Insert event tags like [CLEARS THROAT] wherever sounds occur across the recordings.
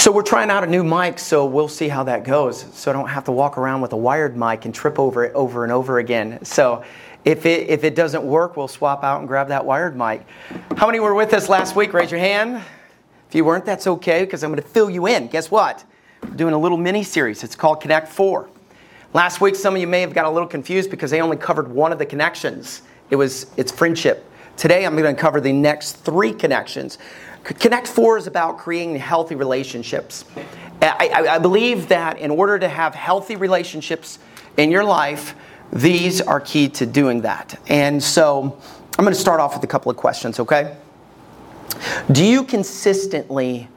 So we're trying out a new mic, so we'll see how that goes. So I don't have to walk around with a wired mic and trip over it over and over again. So if it, if it doesn't work, we'll swap out and grab that wired mic. How many were with us last week? Raise your hand. If you weren't, that's okay because I'm going to fill you in. Guess what? We're doing a little mini series. It's called Connect 4. Last week, some of you may have got a little confused because they only covered one of the connections. It was it's friendship. Today, I'm going to cover the next three connections. Connect 4 is about creating healthy relationships. I, I, I believe that in order to have healthy relationships in your life, these are key to doing that. And so I'm going to start off with a couple of questions, okay? Do you consistently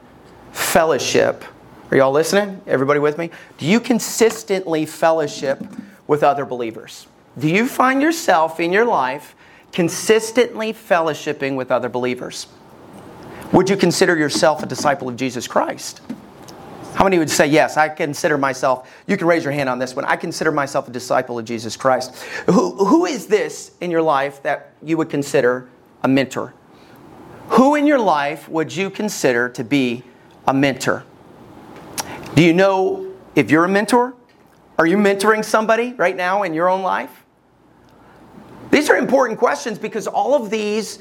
fellowship? Are y'all listening? Everybody with me? Do you consistently fellowship with other believers? Do you find yourself in your life consistently fellowshipping with other believers? Would you consider yourself a disciple of Jesus Christ? How many would say, Yes, I consider myself, you can raise your hand on this one. I consider myself a disciple of Jesus Christ. Who, who is this in your life that you would consider a mentor? Who in your life would you consider to be a mentor? Do you know if you're a mentor? Are you mentoring somebody right now in your own life? These are important questions because all of these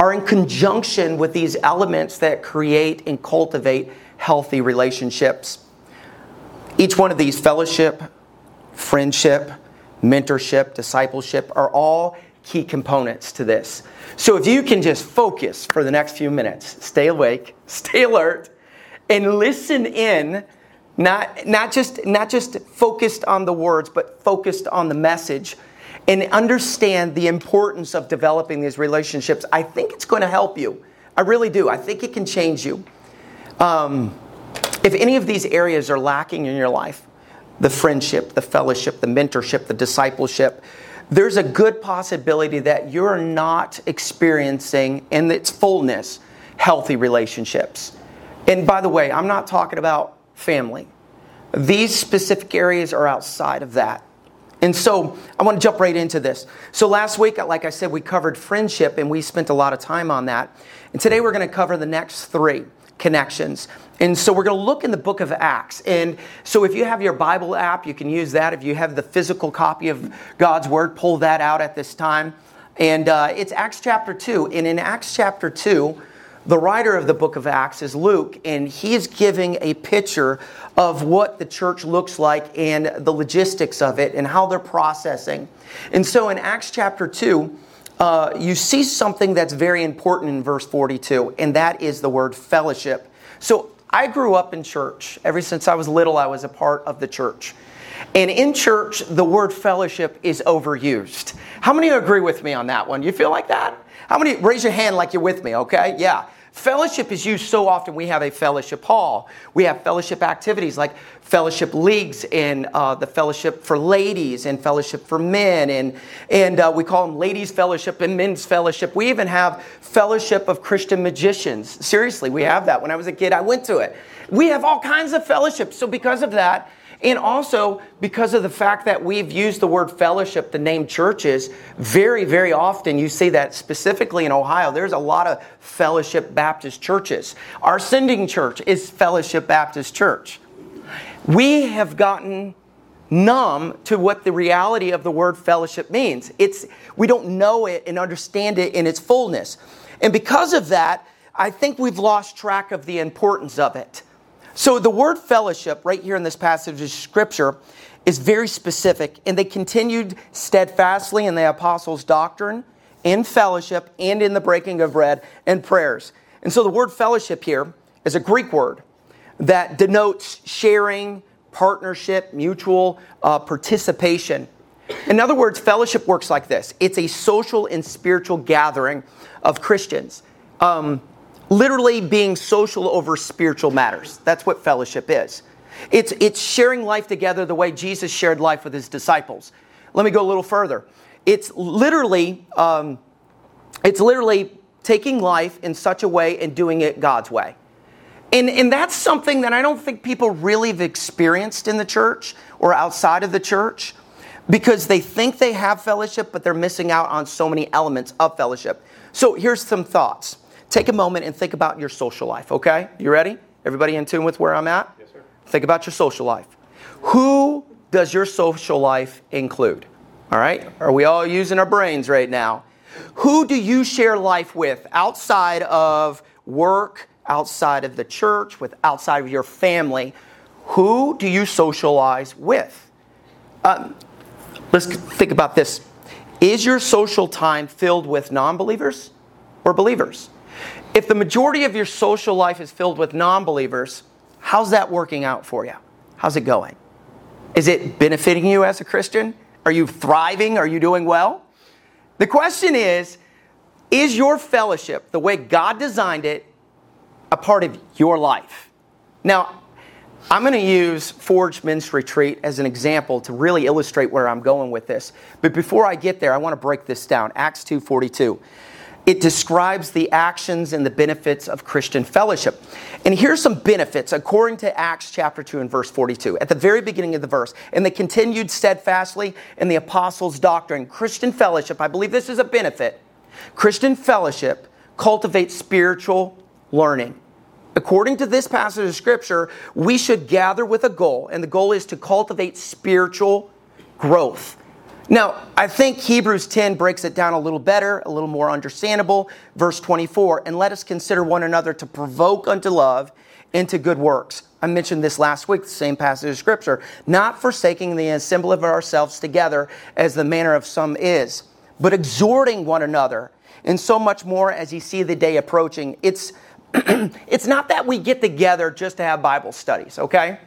are in conjunction with these elements that create and cultivate healthy relationships. Each one of these fellowship, friendship, mentorship, discipleship are all key components to this. So if you can just focus for the next few minutes, stay awake, [LAUGHS] stay alert, and listen in, not, not, just, not just focused on the words, but focused on the message, and understand the importance of developing these relationships, I think it's going to help you. I really do. I think it can change you. Um, if any of these areas are lacking in your life, the friendship, the fellowship, the mentorship, the discipleship, there's a good possibility that you're not experiencing in its fullness healthy relationships. And by the way, I'm not talking about family. These specific areas are outside of that. And so I want to jump right into this. So last week, like I said, we covered friendship and we spent a lot of time on that. And today we're going to cover the next three connections. And so we're going to look in the book of Acts. And so if you have your Bible app, you can use that. If you have the physical copy of God's Word, pull that out at this time. And uh, it's Acts chapter 2. And in Acts chapter 2, the writer of the book of Acts is Luke, and he's giving a picture of what the church looks like and the logistics of it and how they're processing. And so in Acts chapter 2, uh, you see something that's very important in verse 42, and that is the word fellowship. So I grew up in church. Ever since I was little, I was a part of the church. And in church, the word fellowship is overused. How many agree with me on that one? You feel like that? How many? Raise your hand like you're with me, okay? Yeah. Fellowship is used so often. We have a fellowship hall. We have fellowship activities like fellowship leagues and uh, the fellowship for ladies and fellowship for men. And, and uh, we call them ladies' fellowship and men's fellowship. We even have fellowship of Christian magicians. Seriously, we have that. When I was a kid, I went to it. We have all kinds of fellowships. So, because of that, and also because of the fact that we've used the word fellowship to name churches, very, very often you see that specifically in Ohio, there's a lot of fellowship Baptist churches. Our sending church is Fellowship Baptist Church. We have gotten numb to what the reality of the word fellowship means. It's we don't know it and understand it in its fullness. And because of that, I think we've lost track of the importance of it. So the word fellowship, right here in this passage of scripture, is very specific, and they continued steadfastly in the apostles' doctrine, in fellowship, and in the breaking of bread and prayers. And so the word fellowship here is a Greek word that denotes sharing, partnership, mutual uh, participation. In other words, fellowship works like this it's a social and spiritual gathering of Christians. Um, literally being social over spiritual matters. That's what fellowship is. It's, it's sharing life together the way Jesus shared life with his disciples. Let me go a little further. It's literally, um, it's literally taking life in such a way and doing it God's way. And, and that's something that I don't think people really have experienced in the church or outside of the church because they think they have fellowship, but they're missing out on so many elements of fellowship. So here's some thoughts take a moment and think about your social life, okay? You ready? Everybody in tune with where I'm at? Yes, sir. Think about your social life. Who does your social life include? All right? Are we all using our brains right now? Who do you share life with outside of work, outside of the church, with outside of your family? Who do you socialize with? Um, let's think about this. Is your social time filled with non believers or believers? If the majority of your social life is filled with non believers, how's that working out for you? How's it going? Is it benefiting you as a Christian? Are you thriving? Are you doing well? The question is Is your fellowship, the way God designed it, a part of your life? Now, I'm going to use Forge Men's Retreat as an example to really illustrate where I'm going with this. But before I get there, I want to break this down. Acts 2:42. It describes the actions and the benefits of Christian fellowship. And here's some benefits according to Acts chapter 2 and verse 42. At the very beginning of the verse, and they continued steadfastly in the apostles' doctrine. Christian fellowship, I believe this is a benefit. Christian fellowship cultivates spiritual learning. According to this passage of scripture, we should gather with a goal, and the goal is to cultivate spiritual growth. Now, I think Hebrews 10 breaks it down a little better, a little more understandable. Verse 24, and let us consider one another to provoke unto love into good works. I mentioned this last week, the same passage of scripture. Not forsaking the assembly of ourselves together as the manner of some is, but exhorting one another, and so much more as ye see the day approaching. It's [CLEARS THROAT] it's not that we get together just to have Bible studies, okay?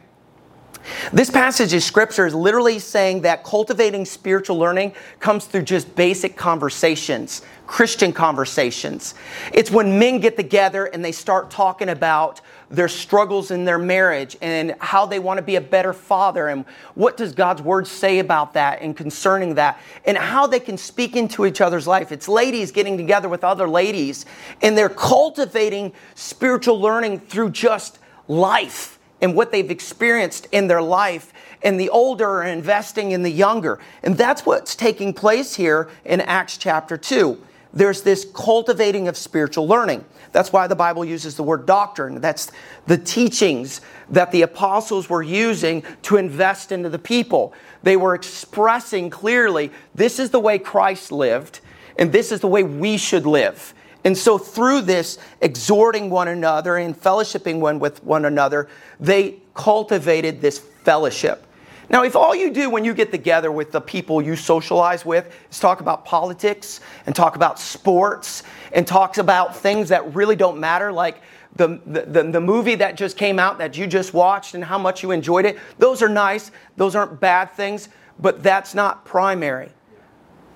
This passage of scripture is literally saying that cultivating spiritual learning comes through just basic conversations, Christian conversations. It's when men get together and they start talking about their struggles in their marriage and how they want to be a better father and what does God's word say about that and concerning that and how they can speak into each other's life. It's ladies getting together with other ladies and they're cultivating spiritual learning through just life and what they've experienced in their life and the older are investing in the younger. And that's what's taking place here in Acts chapter 2. There's this cultivating of spiritual learning. That's why the Bible uses the word doctrine. That's the teachings that the apostles were using to invest into the people. They were expressing clearly this is the way Christ lived, and this is the way we should live. And so, through this exhorting one another and fellowshipping one with one another, they cultivated this fellowship. Now, if all you do when you get together with the people you socialize with is talk about politics and talk about sports and talks about things that really don't matter, like the, the, the, movie that just came out that you just watched and how much you enjoyed it, those are nice. Those aren't bad things, but that's not primary.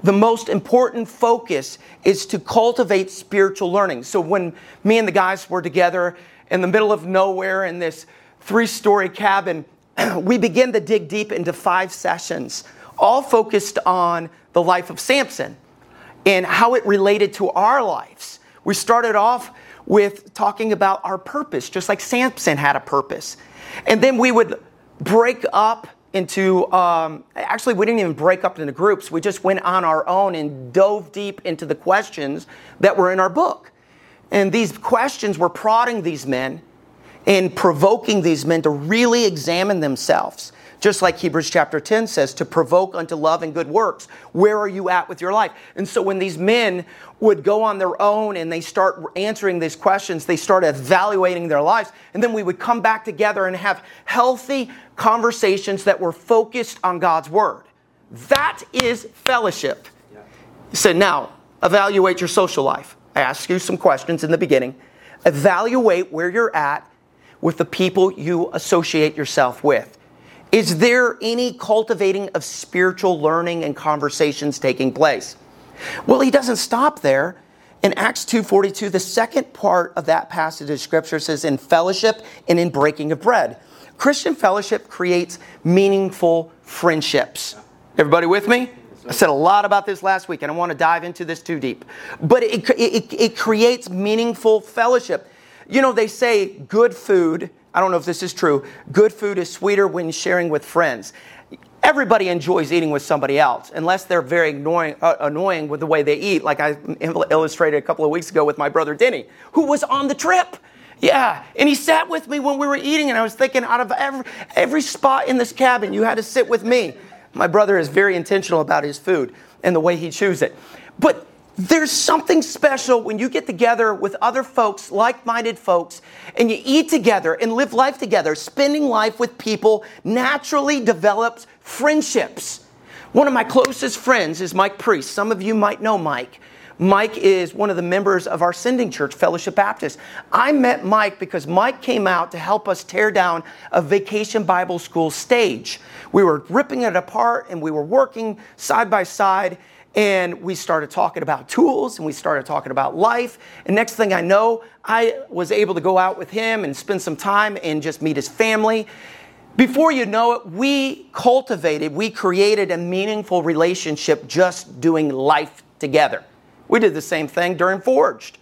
The most important focus is to cultivate spiritual learning. So when me and the guys were together in the middle of nowhere in this three story cabin, [CLEARS THROAT] we began to dig deep into five sessions, all focused on the life of Samson and how it related to our lives. We started off with talking about our purpose, just like Samson had a purpose. And then we would break up into, um, actually, we didn't even break up into groups. We just went on our own and dove deep into the questions that were in our book. And these questions were prodding these men and provoking these men to really examine themselves. Just like Hebrews chapter 10 says, to provoke unto love and good works. Where are you at with your life? And so when these men would go on their own and they start answering these questions, they start evaluating their lives. And then we would come back together and have healthy conversations that were focused on God's word. That is fellowship. Yeah. So now, evaluate your social life. I asked you some questions in the beginning. Evaluate where you're at with the people you associate yourself with. Is there any cultivating of spiritual learning and conversations taking place? Well, he doesn't stop there. In Acts 2:42, the second part of that passage of scripture says in fellowship and in breaking of bread. Christian fellowship creates meaningful friendships. Everybody with me? I said a lot about this last week, and I want to dive into this too deep. But it, it, it creates meaningful fellowship. You know, they say good food, I don't know if this is true, good food is sweeter when sharing with friends. Everybody enjoys eating with somebody else, unless they're very annoying, uh, annoying with the way they eat, like I [LAUGHS] illustrated a couple of weeks ago with my brother Denny, who was on the trip. Yeah. And he sat with me when we were eating, and I was thinking, out of every, every spot in this cabin, you had to sit with me. My brother is very intentional about his food and the way he chews it. But there's something special when you get together with other folks, like minded folks, and you eat together and live life together. Spending life with people naturally develops friendships. One of my closest friends is Mike Priest. Some of you might know Mike. Mike is one of the members of our sending church, Fellowship Baptist. I met Mike because Mike came out to help us tear down a vacation Bible school stage. We were ripping it apart and we were working side by side and we started talking about tools and we started talking about life. And next thing I know, I was able to go out with him and spend some time and just meet his family. Before you know it, we cultivated, we created a meaningful relationship just doing life together. We did the same thing during Forged.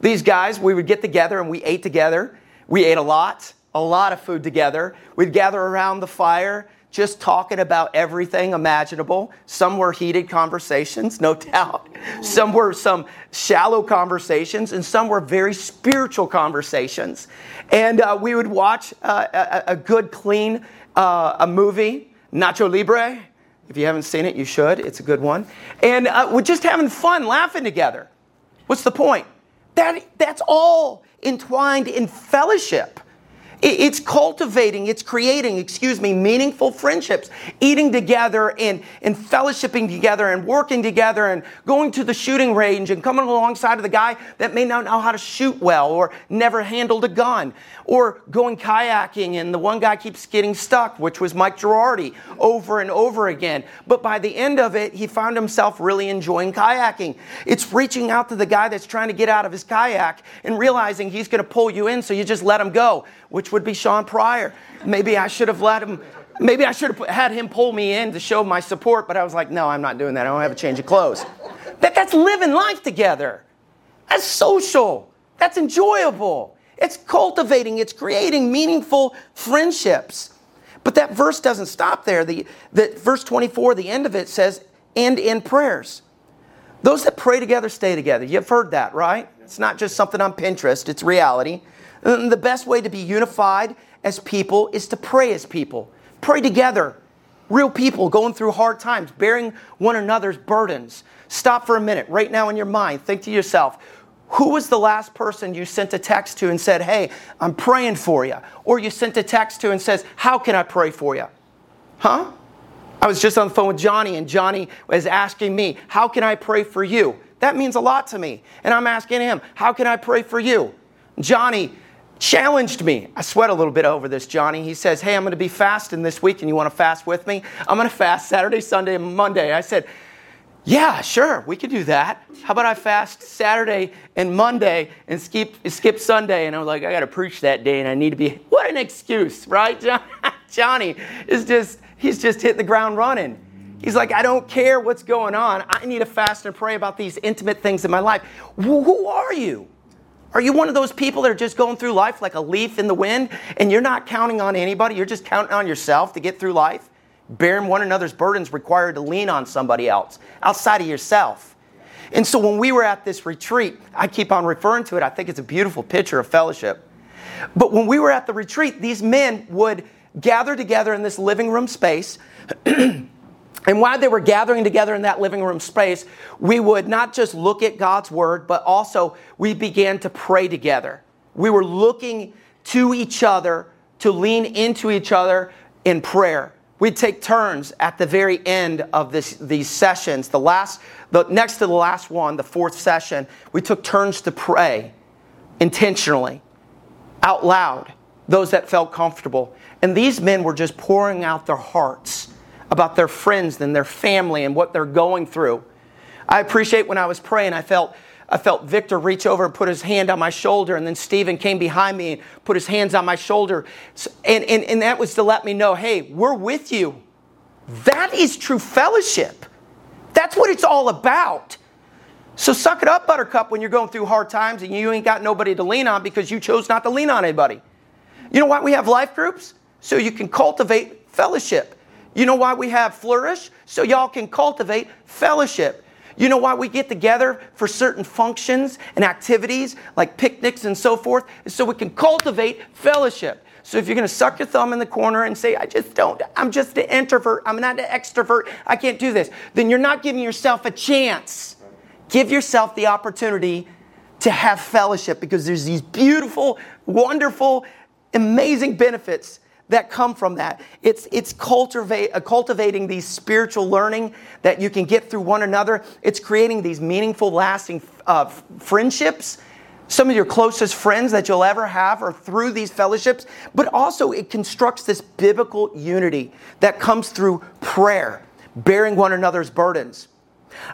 These guys, we would get together and we ate together. We ate a lot, a lot of food together. We'd gather around the fire just talking about everything imaginable. Some were heated conversations, no doubt. Some were some shallow conversations, and some were very spiritual conversations. And uh, we would watch uh, a, a, good, clean uh, a movie, Nacho Libre. If you haven't seen it, you should. It's a good one. And uh, we're just having fun, laughing together. What's the point? That, that's all entwined in fellowship. It's cultivating, it's creating, excuse me, meaningful friendships, eating together and, and fellowshipping together and working together and going to the shooting range and coming alongside of the guy that may not know how to shoot well or never handled a gun or going kayaking and the one guy keeps getting stuck, which was Mike Girardi over and over again. But by the end of it, he found himself really enjoying kayaking. It's reaching out to the guy that's trying to get out of his kayak and realizing he's going to pull you in, so you just let him go which would be Sean Pryor. Maybe I should have let him, maybe I should have had him pull me in to show my support, but I was like, no, I'm not doing that. I don't have a change of clothes. That, that's living life together. That's social. That's enjoyable. It's cultivating, it's creating meaningful friendships. But that verse doesn't stop there. The, the, verse 24, the end of it says, and in prayers. Those that pray together stay together. You've heard that, right? It's not just something on Pinterest, it's reality. And the best way to be unified as people is to pray as people. Pray together. Real people going through hard times, bearing one another's burdens. Stop for a minute right now in your mind. Think to yourself, who was the last person you sent a text to and said, Hey, I'm praying for you? Or you sent a text to and says, How can I pray for you? Huh? I was just on the phone with Johnny, and Johnny was asking me, How can I pray for you? That means a lot to me. And I'm asking him, How can I pray for you? Johnny challenged me. I sweat a little bit over this, Johnny. He says, Hey, I'm going to be fasting this week, and you want to fast with me? I'm going to fast Saturday, Sunday, and Monday. I said, Yeah, sure, we could do that. How about I fast Saturday and Monday and skip, skip Sunday? And I was like, I got to preach that day, and I need to be. [LAUGHS] What an excuse, right? [LAUGHS] Johnny is just, he's just hitting the ground running. He's like, I don't care what's going on. I need to fast and pray about these intimate things in my life. Who are you? Are you one of those people that are just going through life like a leaf in the wind and you're not counting on anybody? You're just counting on yourself to get through life? Bearing one another's burdens required to lean on somebody else outside of yourself. And so when we were at this retreat, I keep on referring to it, I think it's a beautiful picture of fellowship. But when we were at the retreat, these men would gather together in this living room space. [CLEARS THROAT] And while they were gathering together in that living room space, we would not just look at God's word, but also we began to pray together. We were looking to each other to lean into each other in prayer. We'd take turns at the very end of this, these sessions. The last, the next to the last one, the fourth session, we took turns to pray intentionally, out loud, those that felt comfortable. And these men were just pouring out their hearts about their friends and their family and what they're going through. I appreciate when I was praying, I felt I felt Victor reach over and put his hand on my shoulder, and then Stephen came behind me and put his hands on my shoulder. And, and, and that was to let me know hey, we're with you. That is true fellowship. That's what it's all about. So suck it up, Buttercup, when you're going through hard times and you ain't got nobody to lean on because you chose not to lean on anybody. You know why we have life groups? So you can cultivate fellowship. You know why we have Flourish? So y'all can cultivate fellowship. You know why we get together for certain functions and activities like picnics and so forth? So we can cultivate fellowship. So if you're going to suck your thumb in the corner and say, I just don't, I'm just an introvert, I'm not an extrovert, I can't do this, then you're not giving yourself a chance. Give yourself the opportunity to have fellowship because there's these beautiful, wonderful, amazing benefits that come from that. It's, it's cultivate, uh, cultivating these spiritual learning that you can get through one another. It's creating these meaningful, lasting uh, friendships. Some of your closest friends that you'll ever have are through these fellowships, but also it constructs this biblical unity that comes through prayer, bearing one another's burdens.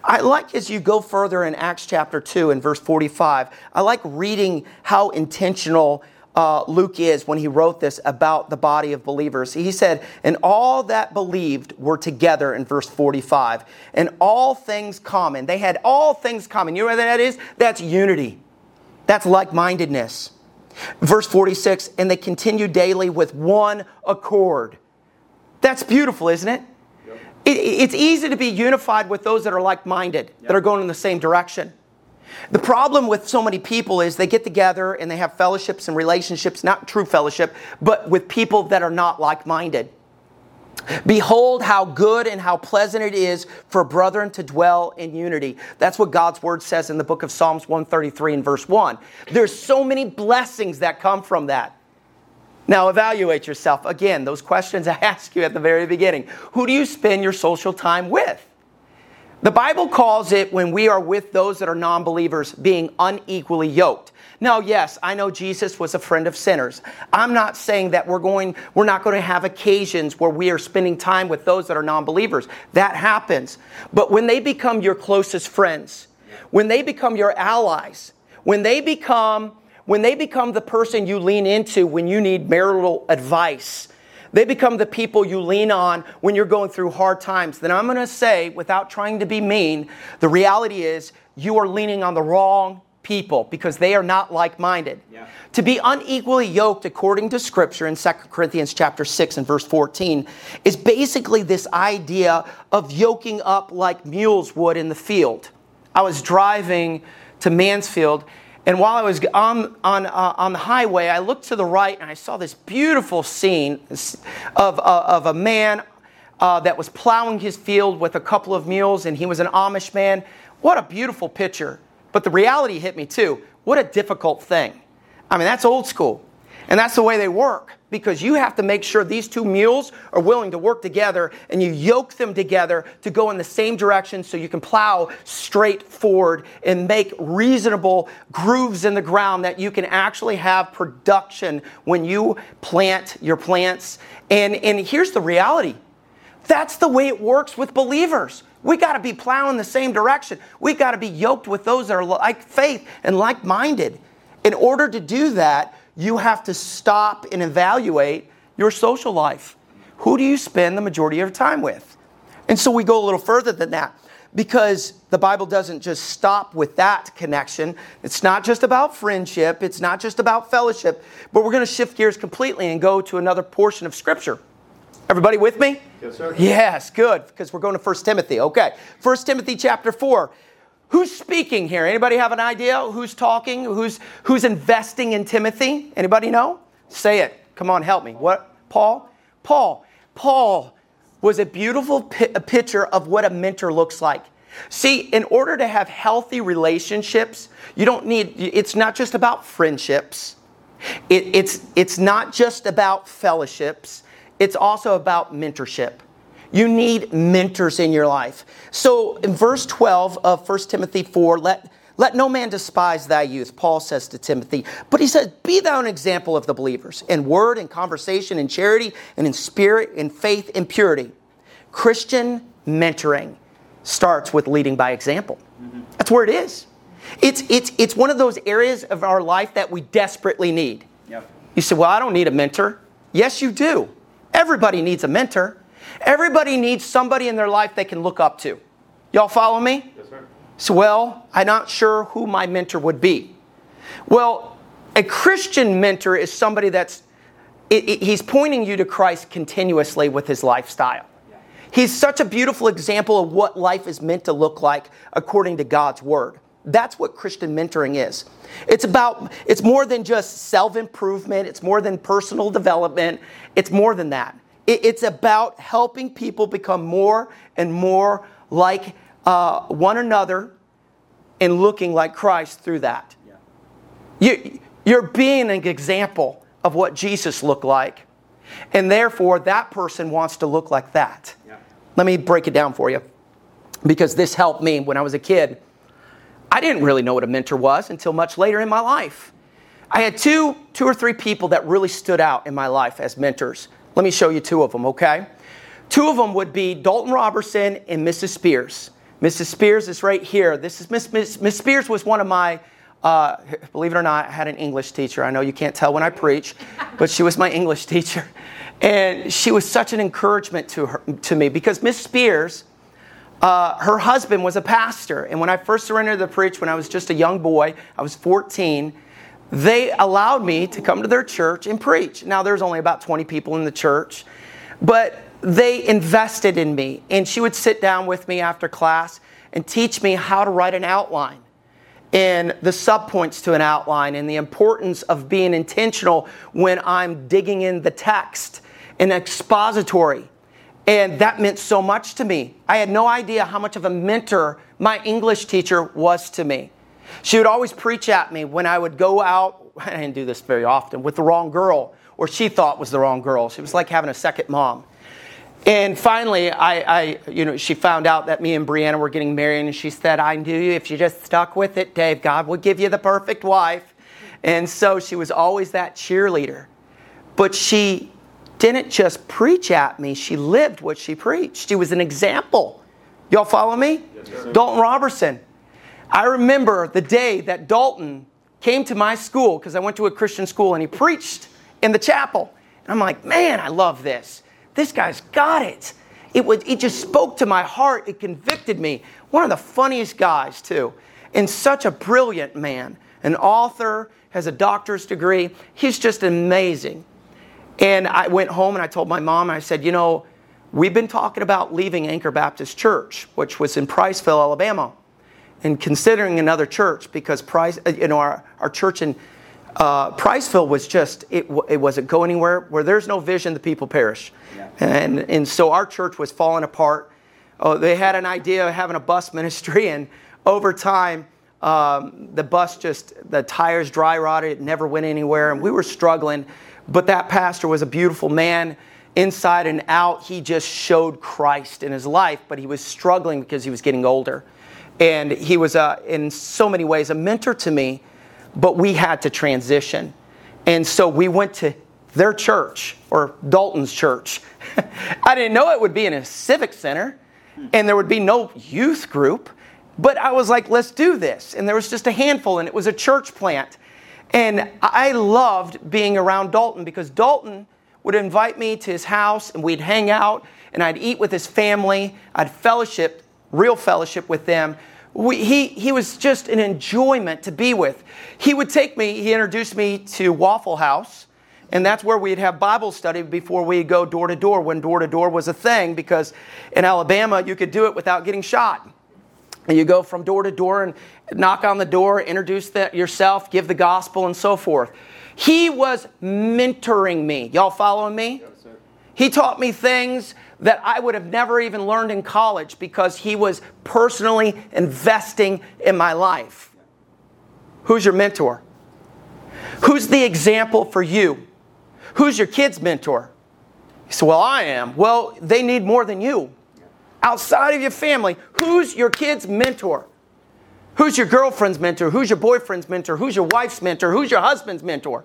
I like as you go further in Acts chapter 2 and verse 45, I like reading how intentional uh, Luke is when he wrote this about the body of believers. He said, And all that believed were together in verse 45, and all things common. They had all things common. You know what that is? That's unity, that's like mindedness. Verse 46, and they continued daily with one accord. That's beautiful, isn't it? Yep. it it's easy to be unified with those that are like minded, yep. that are going in the same direction. The problem with so many people is they get together and they have fellowships and relationships, not true fellowship, but with people that are not like minded. Behold, how good and how pleasant it is for brethren to dwell in unity. That's what God's word says in the book of Psalms 133 and verse 1. There's so many blessings that come from that. Now, evaluate yourself. Again, those questions I [LAUGHS] asked you at the very beginning. Who do you spend your social time with? The Bible calls it when we are with those that are non believers being unequally yoked. Now, yes, I know Jesus was a friend of sinners. I'm not saying that we're going, we're not going to have occasions where we are spending time with those that are non believers. That happens. But when they become your closest friends, when they become your allies, when they become, when they become the person you lean into when you need marital advice, they become the people you lean on when you're going through hard times. Then I'm going to say, without trying to be mean, the reality is you are leaning on the wrong people because they are not like-minded. Yeah. To be unequally yoked according to scripture in 2 Corinthians chapter 6 and verse 14 is basically this idea of yoking up like mules would in the field. I was driving to Mansfield and while I was on, on, uh, on the highway, I looked to the right and I saw this beautiful scene of, uh, of a man uh, that was plowing his field with a couple of mules, and he was an Amish man. What a beautiful picture. But the reality hit me too. What a difficult thing. I mean, that's old school. And that's the way they work because you have to make sure these two mules are willing to work together and you yoke them together to go in the same direction so you can plow straight forward and make reasonable grooves in the ground that you can actually have production when you plant your plants. And, and here's the reality that's the way it works with believers. We got to be plowing the same direction. We got to be yoked with those that are like faith and like minded. In order to do that, you have to stop and evaluate your social life. Who do you spend the majority of your time with? And so we go a little further than that because the Bible doesn't just stop with that connection. It's not just about friendship, it's not just about fellowship, but we're going to shift gears completely and go to another portion of Scripture. Everybody with me? Yes, sir. Yes, good, because we're going to 1 Timothy. Okay. 1 Timothy chapter 4. Who's speaking here? Anybody have an idea who's talking? Who's who's investing in Timothy? Anybody know? Say it. Come on, help me. What? Paul? Paul. Paul was a beautiful picture of what a mentor looks like. See, in order to have healthy relationships, you don't need it's not just about friendships. It, it's it's not just about fellowships. It's also about mentorship. You need mentors in your life. So in verse 12 of 1 Timothy 4, let, let no man despise thy youth, Paul says to Timothy. But he says, Be thou an example of the believers in word and conversation, in charity, and in spirit, in faith, in purity. Christian mentoring starts with leading by example. Mm-hmm. That's where it is. It's, it's, it's one of those areas of our life that we desperately need. Yep. You say, Well, I don't need a mentor. Yes, you do. Everybody needs a mentor. Everybody needs somebody in their life they can look up to. Y'all follow me? Yes, sir. So, well, I'm not sure who my mentor would be. Well, a Christian mentor is somebody that's, it, it, he's pointing you to Christ continuously with his lifestyle. He's such a beautiful example of what life is meant to look like according to God's word. That's what Christian mentoring is. It's about, it's more than just self improvement, it's more than personal development, it's more than that. It's about helping people become more and more like uh, one another and looking like Christ through that. Yeah. You, you're being an example of what Jesus looked like, and therefore that person wants to look like that. Yeah. Let me break it down for you because this helped me when I was a kid. I didn't really know what a mentor was until much later in my life. I had two, two or three people that really stood out in my life as mentors. Let me show you two of them, okay? Two of them would be Dalton Robertson and Mrs. Spears. Mrs. Spears is right here. This is Miss, Miss, Miss Spears was one of my, uh, believe it or not, I had an English teacher. I know you can't tell when I preach, but she was my English teacher. And she was such an encouragement to, her, to me because Miss Spears, uh, her husband was a pastor. And when I first surrendered to the preach, when I was just a young boy, I was 14, they allowed me to come to their church and preach. Now, there's only about 20 people in the church, but they invested in me. And she would sit down with me after class and teach me how to write an outline and the subpoints to an outline and the importance of being intentional when I'm digging in the text and expository and that meant so much to me. I had no idea how much of a mentor my English teacher was to me. She would always preach at me when I would go out, [LAUGHS] I didn't do this very often, with the wrong girl, or she thought was the wrong girl. She was like having a second mom. And finally, I, I, you know, she found out that me and Brianna were getting married, and she said, I knew you if you just stuck with it, Dave, God would give you the perfect wife. And so she was always that cheerleader. But she didn't just preach at me, she lived what she preached. She was an example. Y'all follow me? Yes, Dalton Robertson. I remember the day that Dalton came to my school because I went to a Christian school and he preached in the chapel. And I'm like, man, I love this. This guy's got it. It, would, it just spoke to my heart. It convicted me. One of the funniest guys, too, and such a brilliant man. An author, has a doctor's degree. He's just amazing. And I went home and I told my mom, and I said, you know, we've been talking about leaving Anchor Baptist Church, which was in Priceville, Alabama, and considering another church because Price, uh, you know, our, our church in uh, Priceville was just, it, it wasn't go anywhere. Where there's no vision, the people perish. Yeah. And, and so our church was falling apart. Oh, they had an idea of having a bus [LAUGHS] ministry, and over time, um, the bus just, the tires dry rotted, it never went anywhere, and we were struggling. But that pastor was a beautiful man inside and out. He just showed Christ in his life, but he was struggling because he was getting older. And he was, uh, in so many ways, a mentor to me, but we had to transition. And so we went to their church, or Dalton's church. [LAUGHS] I didn't know it would be in a civic center, and there would be no youth group. But I was like, let's do this. And there was just a handful, and it was a church plant. And I loved being around Dalton because Dalton would invite me to his house and we'd hang out and I'd eat with his family. I'd fellowship, real fellowship with them. We, he, he was just an enjoyment to be with. He would take me, he introduced me to Waffle House, and that's where we'd have Bible study before we'd go door to door when door to door was a thing because in Alabama you could do it without getting shot. And you go from door to door and knock on the door, introduce the, yourself, give the gospel, and so forth. He was mentoring me. Y'all following me? Sir. He taught me things that I would have never even learned in college because he was personally investing in my life. Who's your mentor? Who's the example for you? Who's your kid's mentor? He said, Well, I am. Well, they need more than you outside of your family, who's your kid's mentor? Who's your girlfriend's mentor? Who's your boyfriend's mentor? Who's your wife's mentor? Who's your husband's mentor?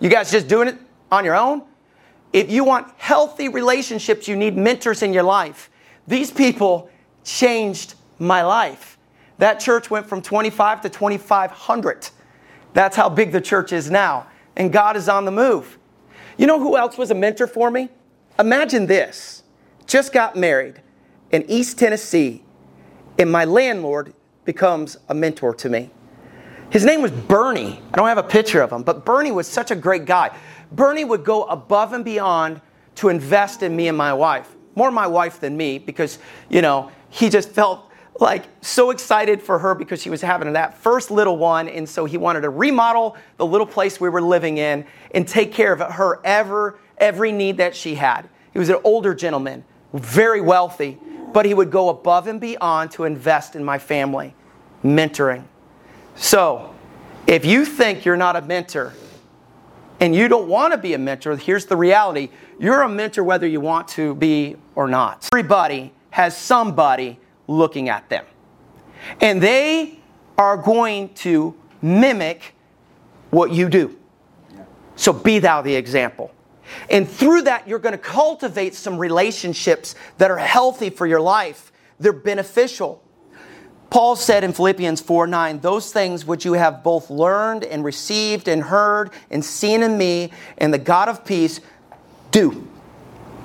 You guys just doing it on your own? If you want healthy relationships, you need mentors in your life. These people changed my life. That church went from 25 to 2,500. That's how big the church is now. And God is on the move. You know who else was a mentor for me? Imagine this just got married in East Tennessee, and my landlord becomes a mentor to me. His name was Bernie. I don't have a picture of him, but Bernie was such a great guy. Bernie would go above and beyond to invest in me and my wife. more my wife than me because, you know, he just felt like so excited for her because she was having that first little one. And so he wanted to remodel the little place we were living in and take care of her ever, every need that she had. He was an older gentleman, very wealthy, but he would go above and beyond to invest in my family, mentoring. So, if you think you're not a mentor and you don't want to be a mentor, here's the reality you're a mentor whether you want to be or not. Everybody has somebody looking at them. And they are going to mimic what you do. So be thou the example. And through that, you're going to cultivate some relationships that are healthy for your life. They're beneficial. Paul said in Philippians 4 9, those things which you have both learned and received and heard and seen in me and the God of peace, do.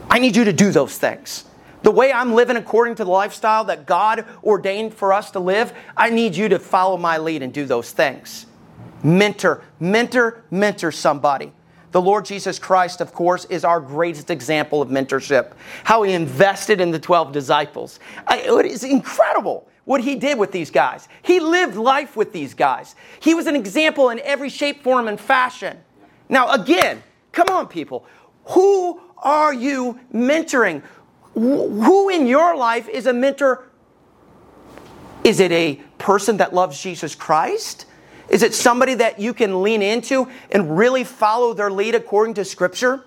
I need you to do those things. The way I'm living according to the lifestyle that God ordained for us to live, I need you to follow my lead and do those things. Mentor, mentor, mentor somebody. The Lord Jesus Christ, of course, is our greatest example of mentorship. How he invested in the 12 disciples. it is incredible what he did with these guys. He lived life with these guys. He was an example in every shape, form, and fashion. Now, again, come on, people. Who are you mentoring? Who in your life is a mentor? Is it a person that loves Jesus Christ? Is it somebody that you can lean into and really follow their lead according to Scripture?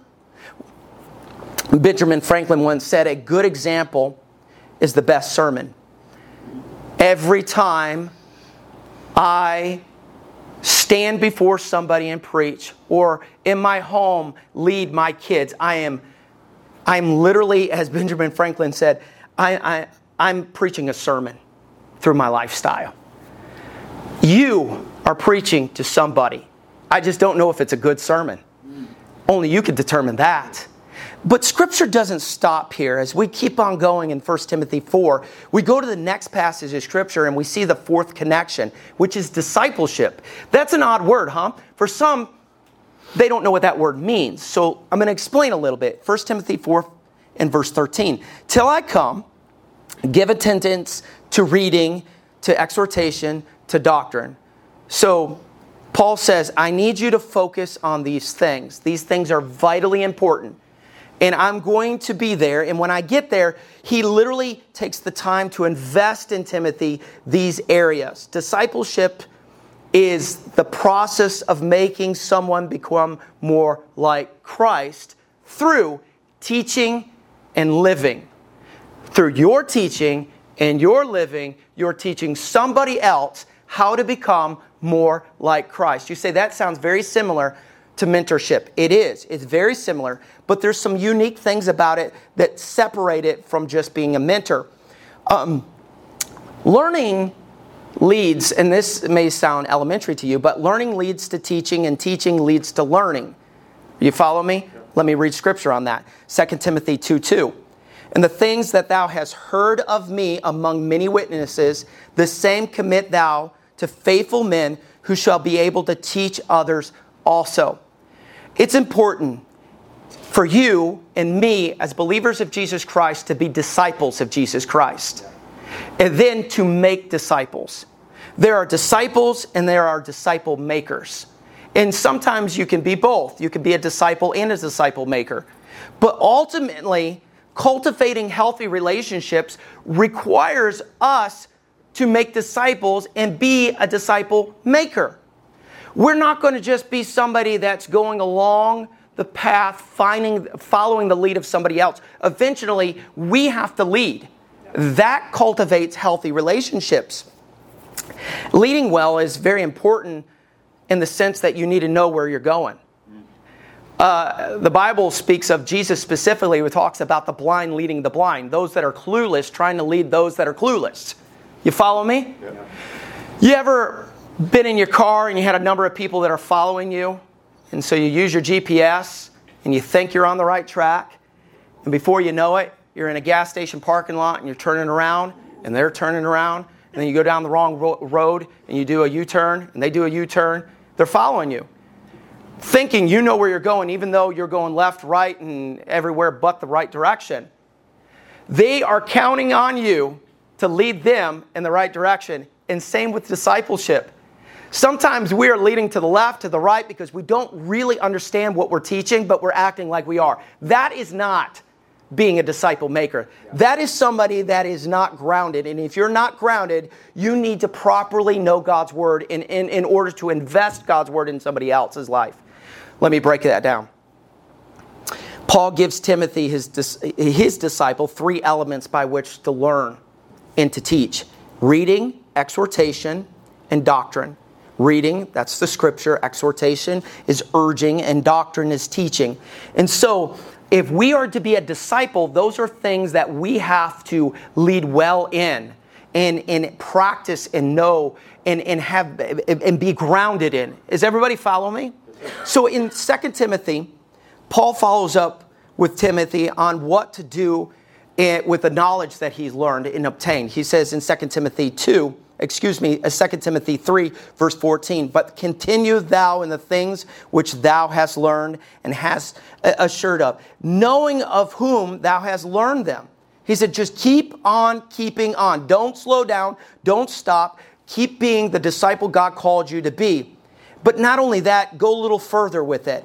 Benjamin Franklin once said, A good example is the best sermon. Every time I stand before somebody and preach, or in my home lead my kids, I am I'm literally, as Benjamin Franklin said, I, I, I'm preaching a sermon through my lifestyle. You are preaching to somebody. I just don't know if it's a good sermon. Only you can determine that. But scripture doesn't stop here. As we keep on going in 1 Timothy 4, we go to the next passage of scripture and we see the fourth connection, which is discipleship. That's an odd word, huh? For some, they don't know what that word means. So I'm going to explain a little bit. 1 Timothy 4 and verse 13. Till I come, give attendance to reading, to exhortation, to doctrine. So Paul says, I need you to focus on these things. These things are vitally important. And I'm going to be there. And when I get there, he literally takes the time to invest in Timothy these areas. Discipleship is the process of making someone become more like Christ through teaching and living. Through your teaching and your living, you're teaching somebody else how to become more like Christ. You say that sounds very similar to mentorship. It is. It's very similar, but there's some unique things about it that separate it from just being a mentor. Um, learning leads, and this may sound elementary to you, but learning leads to teaching, and teaching leads to learning. You follow me? Let me read scripture on that. 2 Timothy 2 2. And the things that thou hast heard of me among many witnesses, the same commit thou to faithful men who shall be able to teach others also. It's important for you and me as believers of Jesus Christ to be disciples of Jesus Christ and then to make disciples. There are disciples and there are disciple makers. And sometimes you can be both. You can be a disciple and a disciple maker. But ultimately, cultivating healthy relationships requires us to make disciples and be a disciple maker. We're not going to just be somebody that's going along the path, finding, following the lead of somebody else. Eventually, we have to lead. That cultivates healthy relationships. Leading well is very important in the sense that you need to know where you're going. Uh, the Bible speaks of Jesus specifically, who talks about the blind leading the blind, those that are clueless trying to lead those that are clueless. You follow me? Yeah. You ever been in your car and you had a number of people that are following you? And so you use your GPS and you think you're on the right track. And before you know it, you're in a gas station parking lot and you're turning around and they're turning around. And then you go down the wrong ro- road and you do a U turn and they do a U turn. They're following you thinking you know where you're going, even though you're going left, right, and everywhere but the right direction. They are counting on you to lead them in the right direction. And same with discipleship. Sometimes we are leading to the left, to the right, because we don't really understand what we're teaching, but we're acting like we are. That is not being a disciple maker. That is somebody that is not grounded. And if you're not grounded, you need to properly know God's word in, in, in order to invest God's word in somebody else's life. Let me break that down. Paul gives Timothy, his, his disciple, three elements by which to learn and to teach reading, exhortation, and doctrine. Reading, that's the scripture. Exhortation is urging, and doctrine is teaching. And so, if we are to be a disciple, those are things that we have to lead well in and, and practice and know and, and have and be grounded in. Is everybody follow me? So in 2 Timothy, Paul follows up with Timothy on what to do eh, with the knowledge that he's learned and obtained. He says in 2 Timothy 2, excuse me, 2 uh, Timothy 3, verse 14, but continue thou in the things which thou hast learned and hast uh, assured of, knowing of whom thou hast learned them. He said, just keep on keeping on. Don't slow down. Don't stop. Keep being the disciple God called you to be. But not only that, go a little further with it.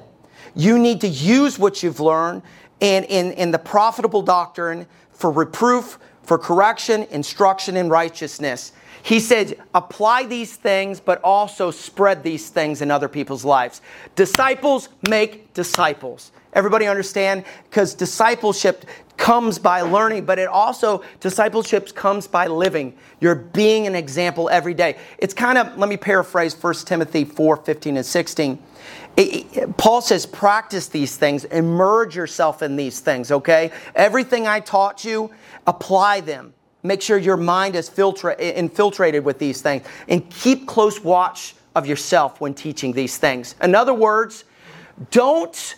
You need to use what you've learned and in, in the profitable doctrine for reproof, for correction, instruction in righteousness. He said, apply these things, but also spread these things in other people's lives. Disciples make disciples. Everybody understand? Because discipleship comes by learning, but it also, discipleship comes by living. You're being an example every day. It's kind of, let me paraphrase 1 Timothy 4 15 and 16. It, it, Paul says, practice these things, immerse yourself in these things, okay? Everything I taught you, apply them. Make sure your mind is filtra- infiltrated with these things and keep close watch of yourself when teaching these things. In other words, don't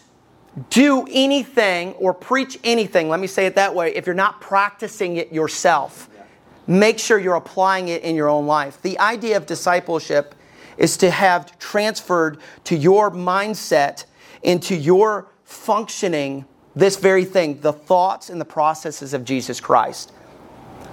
do anything or preach anything, let me say it that way, if you're not practicing it yourself. Make sure you're applying it in your own life. The idea of discipleship is to have transferred to your mindset, into your functioning, this very thing, the thoughts and the processes of Jesus Christ.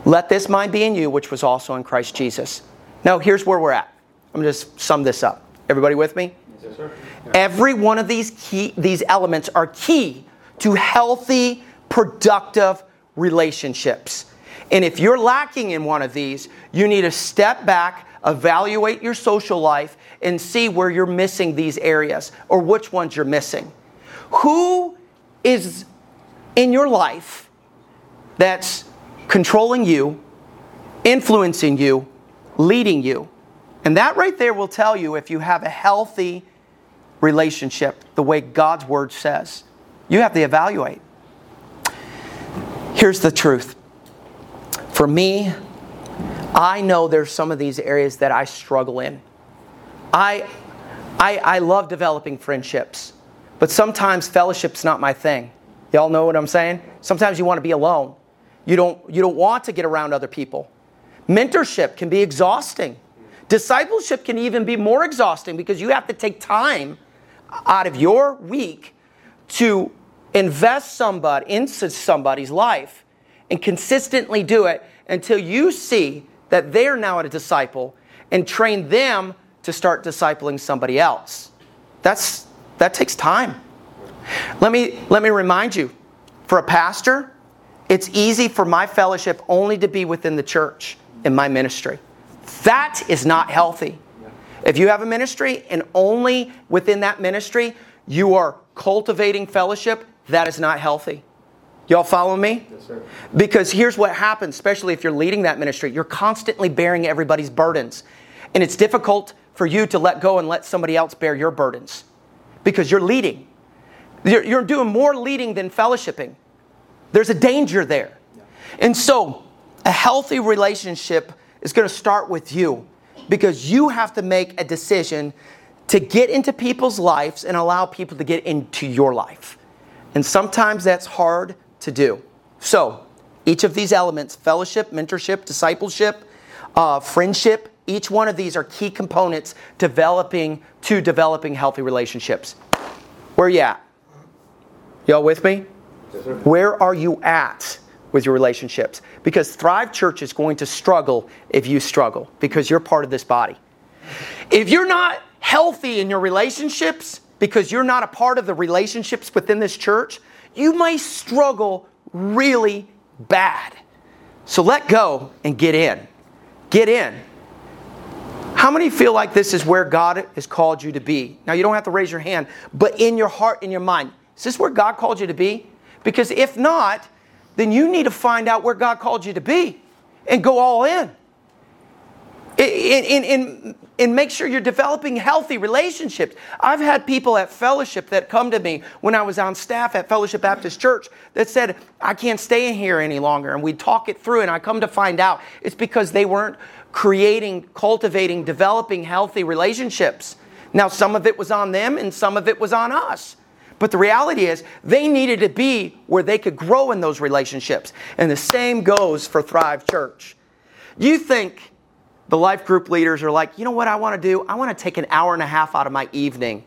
Let this mind be in you, which was also in Christ Jesus. Now, here's where we're at. I'm going to just sum this up. Everybody with me? Yes, sir. Every one of these key these elements are key to healthy, productive relationships. And if you're lacking in one of these, you need to step back, evaluate your social life, and see where you're missing these areas or which ones you're missing. Who is in your life that's controlling you, influencing you, leading you? And that right there will tell you if you have a healthy relationship the way God's word says. You have to evaluate. Here's the truth. For me, I know there's some of these areas that I struggle in. I, I, I love developing friendships, but sometimes fellowship's not my thing. Y'all know what I'm saying? Sometimes you want to be alone. You don't, you don't want to get around other people. Mentorship can be exhausting. Discipleship can even be more exhausting because you have to take time out of your week to invest somebody into somebody's life and consistently do it until you see that they're now a disciple and train them to start discipling somebody else. That's that takes time. Let me let me remind you, for a pastor, it's easy for my fellowship only to be within the church in my ministry. That is not healthy. If you have a ministry and only within that ministry you are cultivating fellowship, that is not healthy. Y'all follow me? Yes, sir. Because here's what happens, especially if you're leading that ministry, you're constantly bearing everybody's burdens. And it's difficult for you to let go and let somebody else bear your burdens because you're leading. You're, you're doing more leading than fellowshipping. There's a danger there. And so, a healthy relationship is going to start with you because you have to make a decision to get into people's lives and allow people to get into your life. And sometimes that's hard to do. So, each of these elements fellowship, mentorship, discipleship, uh, friendship each one of these are key components developing to developing healthy relationships. Where you at? Y'all with me? Where are you at with your relationships because Thrive Church is going to struggle if you struggle because you're part of this body. If you're not healthy in your relationships because you're not a part of the relationships within this church, you may struggle really bad. So let go and get in. Get in. How many feel like this is where God has called you to be? Now, you don't have to raise your hand, but in your heart, in your mind, is this where God called you to be? Because if not, then you need to find out where God called you to be and go all in. In, in, in, make sure you're developing healthy relationships. I've had people at fellowship that come to me when I was on staff at Fellowship Baptist Church that said, I can't stay in here any longer. And we talk it through, and I come to find out it's because they weren't creating, cultivating, developing healthy relationships. Now, some of it was on them and some of it was on us. But the reality is, they needed to be where they could grow in those relationships. And the same goes for Thrive Church. You think the life group leaders are like, you know what I want to do? I want to take an hour and a half out of my evening,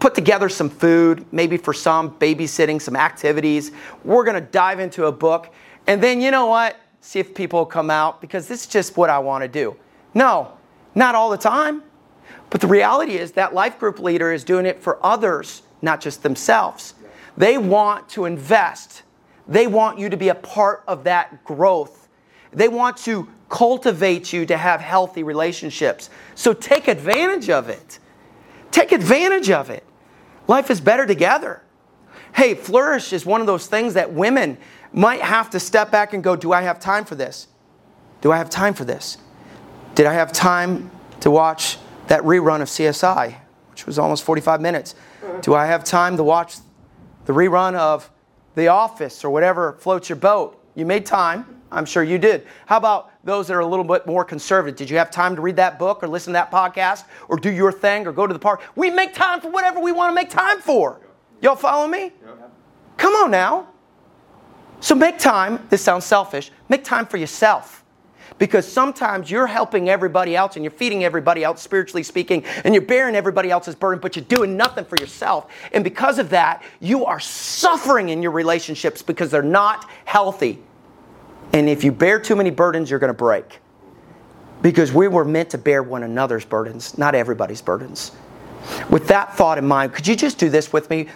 put together some food, maybe for some babysitting, some activities. We're going to dive into a book. And then, you know what? See if people come out because this is just what I want to do. No, not all the time. But the reality is that life group leader is doing it for others not just themselves. They want to invest, they want you to be a part of that growth. They want to cultivate you to have healthy relationships. So take advantage of it. Take advantage of it. Life is better together. Hey, flourish is one of those things that women might have to step back and go, Do I have time for this? Do I have time for this? Did I have time to watch that rerun of CSI, which was almost 45 minutes? Do I have time to watch the rerun of The Office or whatever floats your boat? You made time. I'm sure you did. How about those that are a little bit more conservative? Did you have time to read that book or listen to that podcast or do your thing or go to the park? We make time for whatever we want to make time for. Y'all follow me? Come on now. So make time. This sounds selfish. Make time for yourself because sometimes you're helping everybody else and you're feeding everybody else, spiritually speaking, and you're bearing everybody else's burden, but you're doing nothing for yourself. And because of that, you are suffering in your relationships because they're not healthy. And if you bear too many burdens, you're going to break. Because we were meant to bear one another's burdens, not everybody's burdens. With that thought in mind, could you just do this with me?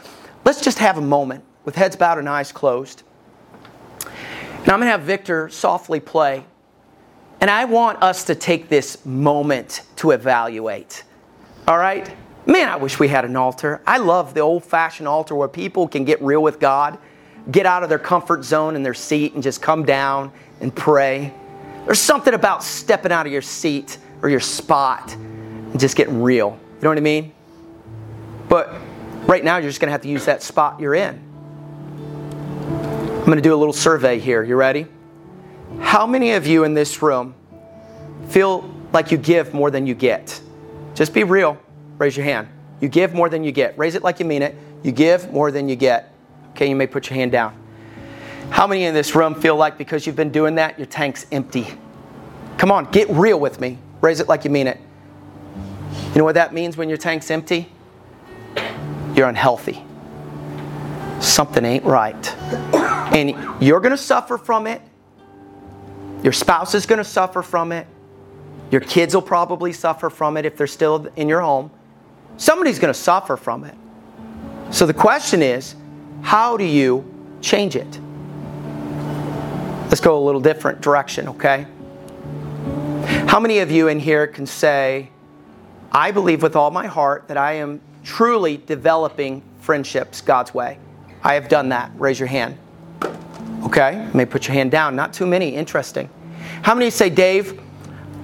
Let's just have a moment with heads bowed and eyes closed. And I'm going to have Victor softly play and I want us to take this moment to evaluate. All right? Man, I wish we had an altar. I love the old fashioned altar where people can get real with God, get out of their comfort zone in their seat, and just come down and pray. There's something about stepping out of your seat or your spot and just getting real. You know what I mean? But right now, you're just going to have to use that spot you're in. I'm going to do a little survey here. You ready? How many of you in this room feel like you give more than you get? Just be real. Raise your hand. You give more than you get. Raise it like you mean it. You give more than you get. Okay, you may put your hand down. How many in this room feel like because you've been doing that, your tank's empty? Come on, get real with me. Raise it like you mean it. You know what that means when your tank's empty? You're unhealthy. Something ain't right. And you're going to suffer from it. Your spouse is going to suffer from it. Your kids will probably suffer from it if they're still in your home. Somebody's going to suffer from it. So the question is, how do you change it? Let's go a little different direction, okay? How many of you in here can say, I believe with all my heart that I am truly developing friendships God's way? I have done that. Raise your hand. Okay, you may put your hand down. Not too many. Interesting. How many say, Dave,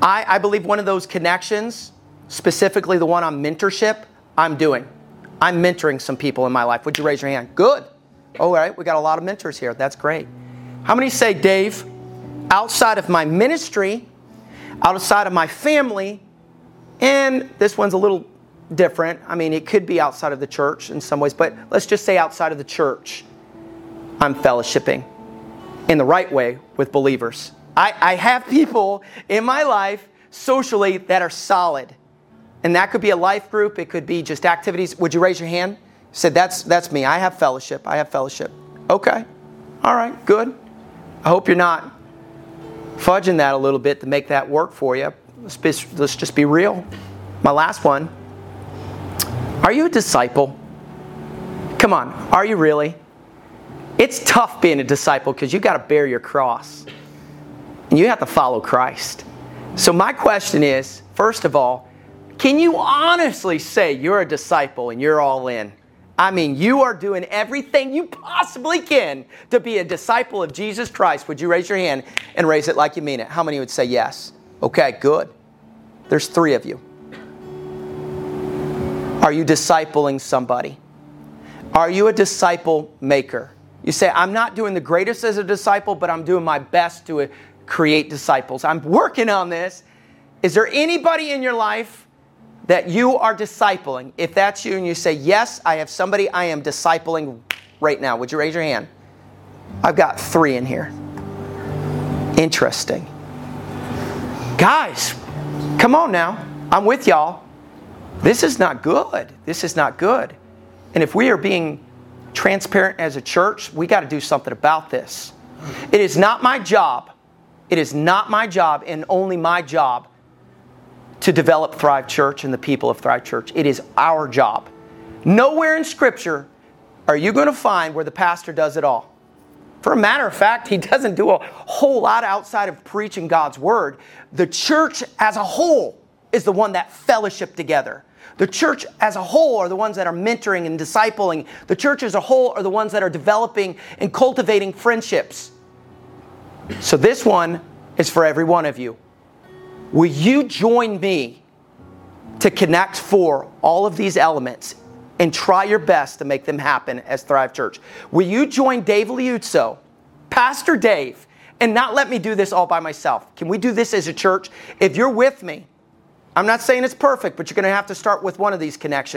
I, I believe one of those connections, specifically the one on mentorship, I'm doing. I'm mentoring some people in my life. Would you raise your hand? Good. All right, we got a lot of mentors here. That's great. How many say, Dave, outside of my ministry, outside of my family, and this one's a little different. I mean, it could be outside of the church in some ways, but let's just say outside of the church, I'm fellowshipping in the right way with believers. I, I have people in my life socially that are solid. And that could be a life group, it could be just activities. Would you raise your hand? Said, that's, that's me. I have fellowship. I have fellowship. Okay. All right, good. I hope you're not fudging that a little bit to make that work for you. Let's, be, let's just be real. My last one. Are you a disciple? Come on, are you really? It's tough being a disciple because you've got to bear your cross and you have to follow Christ. So, my question is first of all, can you honestly say you're a disciple and you're all in? I mean, you are doing everything you possibly can to be a disciple of Jesus Christ. Would you raise your hand and raise it like you mean it? How many would say yes? Okay, good. There's three of you. Are you discipling somebody? Are you a disciple maker? You say, I'm not doing the greatest as a disciple, but I'm doing my best to uh, create disciples. I'm working on this. Is there anybody in your life that you are discipling, if that's you and you say, Yes, I have somebody I am discipling right now, would you raise your hand? I've got three in here. Interesting. Guys, come on now. I'm with y'all. This is not good. This is not good. And if we are being transparent as a church, we got to do something about this. It is not my job. It is not my job and only my job to develop Thrive Church and the people of Thrive Church. It is our job. Nowhere in Scripture are you going to find where the pastor does it all. For a matter of fact, he [LAUGHS] doesn't do a whole lot outside of preaching God's word. The church as a whole is the one that fellowship together. The church as a whole are the ones that are mentoring and discipling. The church as a whole are the ones that are developing and cultivating friendships. So this one is for every one of you. Will you join me to connect for all of these elements and try your best to make them happen as Thrive Church? Will you join Dave Liuzzo, Pastor Dave, and not let me do this all by myself? Can we do this as a church? If you're with me, I'm not saying it's perfect, but you're going to have to start with one of these connections.